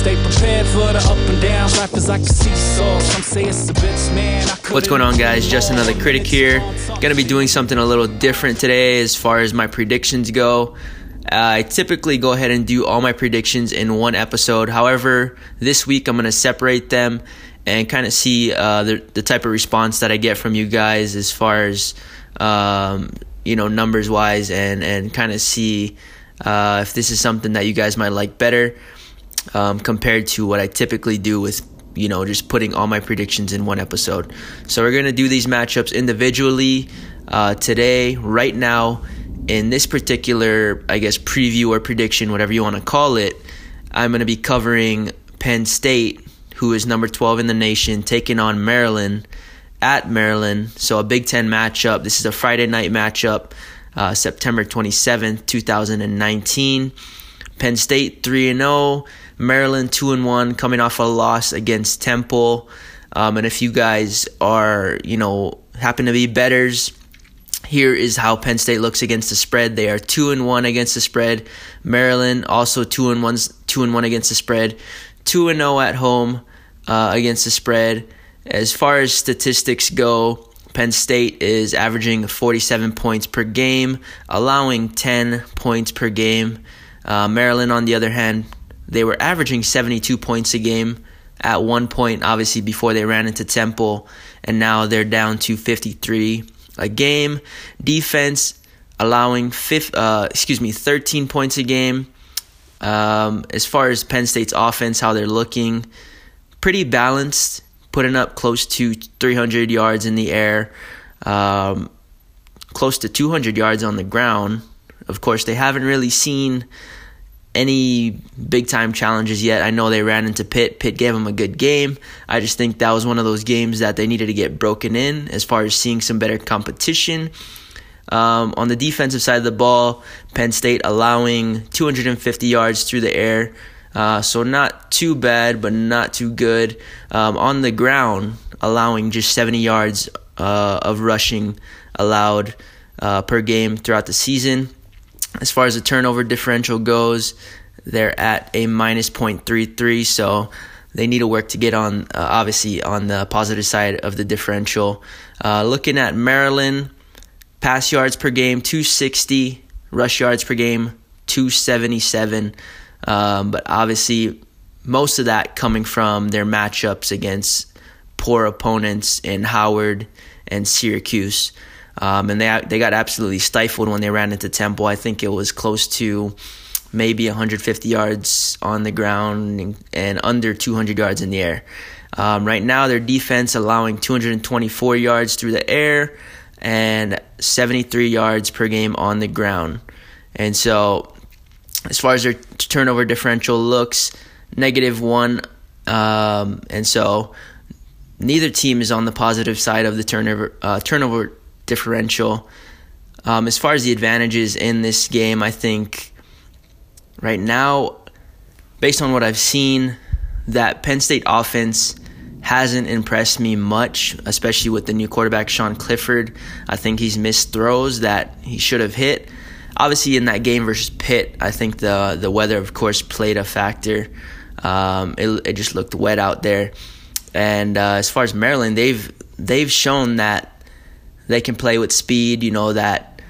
Stay prepared for the up and. Life is like a seesaw. Some say it's a bitch, man. What's going on, guys? Just another critic here. Gonna be doing something a little different today as far as my predictions go. Uh, I typically go ahead and do all my predictions in one episode. However, this week I'm going to separate them and kind of see uh, the, the type of response that I get from you guys as far as um, you know numbers wise, and and kind of see uh, if this is something that you guys might like better um, compared to what I typically do with you know just putting all my predictions in one episode. So we're gonna do these matchups individually uh, today, right now. In this particular, I guess, preview or prediction, whatever you want to call it, I'm to be covering Penn State who is number 12 in the nation, taking on Maryland at Maryland. So a Big Ten matchup. This is a Friday night matchup, uh, September 27th, 2019. Penn State 3 and 0, Maryland 2 and 1, coming off a loss against Temple. Um, and if you guys are, you know, happen to be bettors, here is how Penn State looks against the spread. They are two and one against the spread. Maryland also two and one, two and one against the spread. Two and zero oh at home uh, against the spread. As far as statistics go, Penn State is averaging 47 points per game, allowing 10 points per game. Uh, Maryland, on the other hand, they were averaging 72 points a game at one point, obviously, before they ran into Temple, and now they're down to 53 a game. Defense allowing fifth, uh, excuse me, 13 points a game. Um, as far as Penn State's offense, how they're looking, pretty balanced, putting up close to 300 yards in the air, um, close to 200 yards on the ground. Of course, they haven't really seen any big time challenges yet. I know they ran into Pitt. Pitt gave them a good game. I just think that was one of those games that they needed to get broken in as far as seeing some better competition. Um, on the defensive side of the ball, Penn State allowing 250 yards through the air. Uh, so not too bad, but not too good. Um, on the ground, allowing just 70 yards uh, of rushing allowed uh, per game throughout the season. As far as the turnover differential goes, they're at a minus 0.33, so they need to work to get on, uh, obviously, on the positive side of the differential. Uh, looking at Maryland, pass yards per game, 260, rush yards per game, 277. Um, but obviously, most of that coming from their matchups against poor opponents in Howard and Syracuse. Um, and they they got absolutely stifled when they ran into Temple. I think it was close to maybe 150 yards on the ground and, under 200 yards in the air. Um, right now, their defense allowing 224 yards through the air and 73 yards per game on the ground. And so as far as their turnover differential looks, negative one. Um, and so neither team is on the positive side of the turnover uh, turnover differential. Um, as far as the advantages in this game, I think right now, based on what I've seen, that Penn State offense hasn't impressed me much, especially with the new quarterback Sean Clifford. I think he's missed throws that he should have hit obviously in that game versus Pitt, I think the the weather, of course, played a factor. Um, it, it just looked wet out there, and uh, as far as Maryland, they've they've shown that they can play with speed. You know that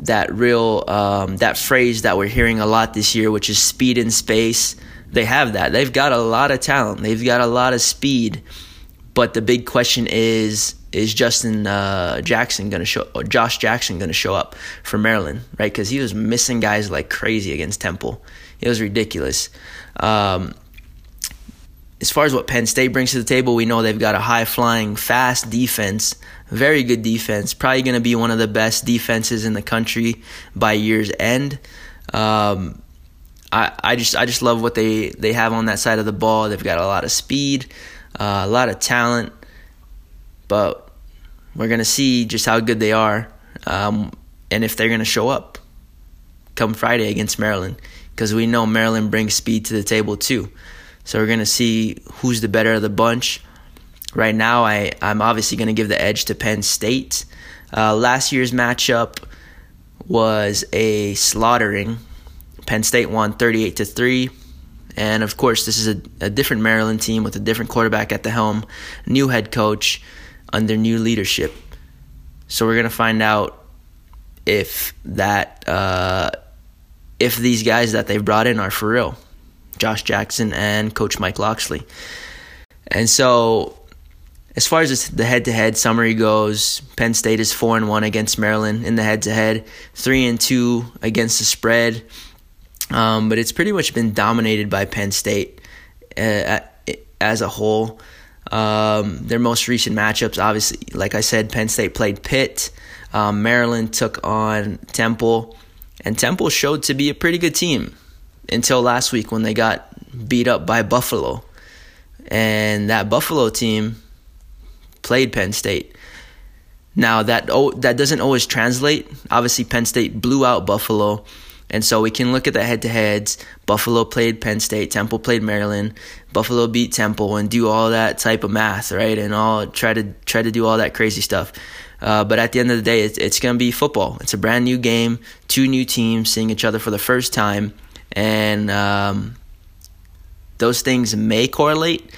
that real um, that phrase that we're hearing a lot this year, which is speed in space. They have that. They've got a lot of talent. They've got a lot of speed, but the big question is is Justin uh, Jackson going to show, or Josh Jackson going to show up for Maryland, right? Because he was missing guys like crazy against Temple. It was ridiculous. Um, as far as what Penn State brings to the table, we know they've got a high flying, fast defense, very good defense, probably going to be one of the best defenses in the country by year's end. Um, I, I just I just love what they, they have on that side of the ball. They've got a lot of speed, uh, a lot of talent but we're going to see just how good they are um, and if they're going to show up come Friday against Maryland because we know Maryland brings speed to the table too. So we're going to see who's the better of the bunch. Right now, I, I'm obviously going to give the edge to Penn State. Uh, last year's matchup was a slaughtering. Penn State won 38 to 3. And of course, this is a, a different Maryland team with a different quarterback at the helm, new head coach under new leadership. So we're gonna find out if that uh, if these guys that they've brought in are for real, Josh Jackson and Coach Mike Locksley. And so, as far as the head-to-head summary goes, Penn State is four and one against Maryland in the head-to-head, three and two against the spread. Um, but it's pretty much been dominated by Penn State uh, as a whole. Um, their most recent matchups, obviously, like I said, Penn State played Pitt. Um, Maryland took on Temple, and Temple showed to be a pretty good team until last week when they got beat up by Buffalo. And that Buffalo team played Penn State. Now that oh, that doesn't always translate. Obviously, Penn State blew out Buffalo, and so we can look at the head-to-heads. Buffalo played Penn State, Temple played Maryland. Buffalo beat Temple, and do all that type of math, right? And all try to try to do all that crazy stuff. Uh, but at the end of the day, it's, it's going to be football. It's a brand new game, two new teams seeing each other for the first time, and um, those things may correlate,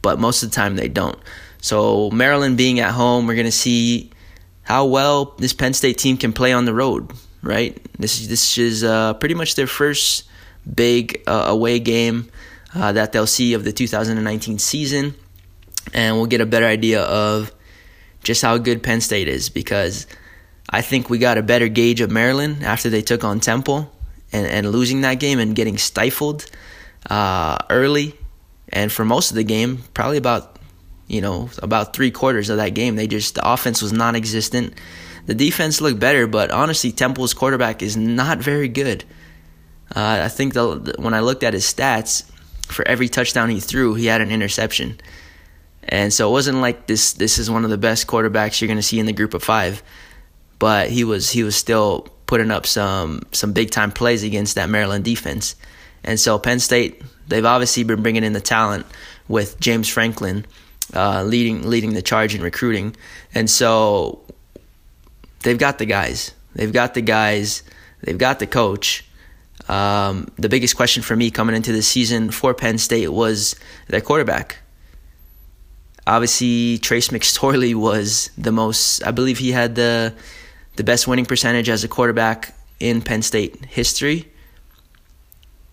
but most of the time they don't. So Maryland being at home, we're to see how well this Penn State team can play on the road. Right, this is this is uh, pretty much their first big uh, away game uh, that they'll see of the 2019 season, and we'll get a better idea of just how good Penn State is because I think we got a better gauge of Maryland after they took on Temple and, and losing that game and getting stifled uh, early. And for most of the game, probably about you know about three quarters of that game, they just the offense was non-existent. The defense looked better, but honestly, Temple's quarterback is not very good. Uh, I think the, when I looked at his stats, for every touchdown he threw, he had an interception. And so it wasn't like this this is one of the best quarterbacks you're going to see in the group of 5. But he was he was still putting up some some big time plays against that Maryland defense. And so Penn State, they've obviously been bringing in the talent with James Franklin uh, leading leading the charge in recruiting. And so they've got the guys. They've got the guys. They've got the coach. Um, the biggest question for me coming into the season for Penn State was their quarterback. Obviously, Trace McSorley was the most. I believe he had the the best winning percentage as a quarterback in Penn State history.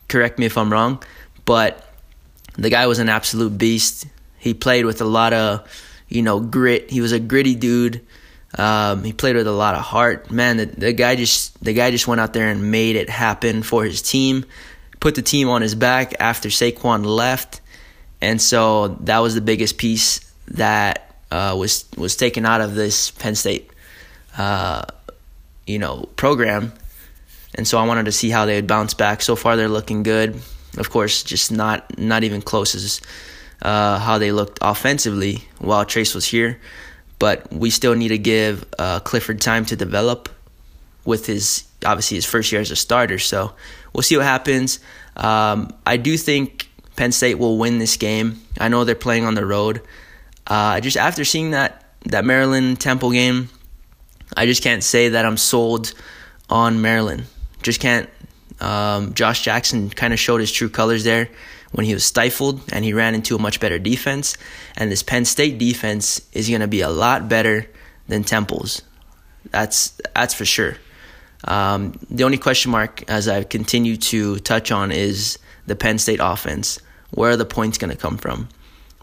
Correct me if I'm wrong, but the guy was an absolute beast. He played with a lot of, you know, grit. He was a gritty dude. Um, he played with a lot of heart. Man, the, the guy just the guy just went out there and made it happen for his team. Put the team on his back after Saquon left. And so that was the biggest piece that uh, was was taken out of this Penn State, uh, you know, program. And so I wanted to see how they would bounce back. So far, they're looking good. Of course, just not not even close as uh, how they looked offensively while Trace was here. But we still need to give uh, Clifford time to develop with his obviously his first year as a starter. So we'll see what happens. Um, I do think Penn State will win this game. I know they're playing on the road. Uh, just after seeing that that Maryland Temple game, I just can't say that I'm sold on Maryland. Just can't. Um, Josh Jackson kind of showed his true colors there when he was stifled and he ran into a much better defense. And this Penn State defense is going to be a lot better than Temple's. That's that's for sure. Um, the only question mark, as I continue to touch on, is the Penn State offense. Where are the points going to come from?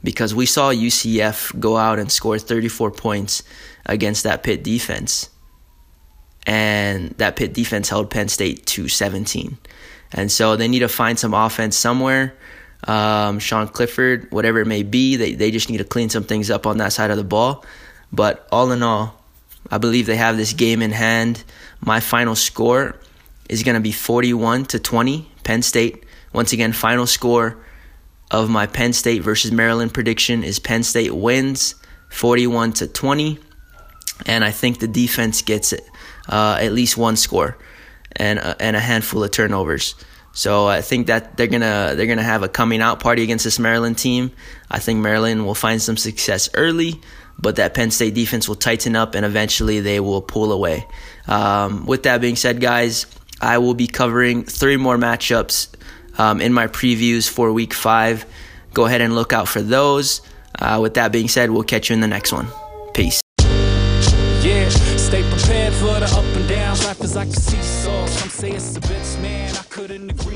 Because we saw UCF go out and score 34 points against that Pitt defense. And that Pitt defense held Penn State to 17. And so they need to find some offense somewhere. Um, Sean Clifford, whatever it may be, they, they just need to clean some things up on that side of the ball. But all in all, I believe they have this game in hand. My final score is going to be 41 to 20, Penn State. Once again, final score of my Penn State versus Maryland prediction is Penn State wins 41 to 20, and I think the defense gets uh, at least one score and uh, and a handful of turnovers. So I think that they're gonna they're gonna have a coming out party against this Maryland team. I think Maryland will find some success early, but that Penn State defense will tighten up and eventually they will pull away. Um, with that being said, guys, I will be covering three more matchups um, in my previews for week five. Go ahead and look out for those. Uh, with that being said, we'll catch you in the next one. Peace. Yeah, stay prepared for the up and downs. Life is like a seesaw. Some say it's a bitch, man. I couldn't agree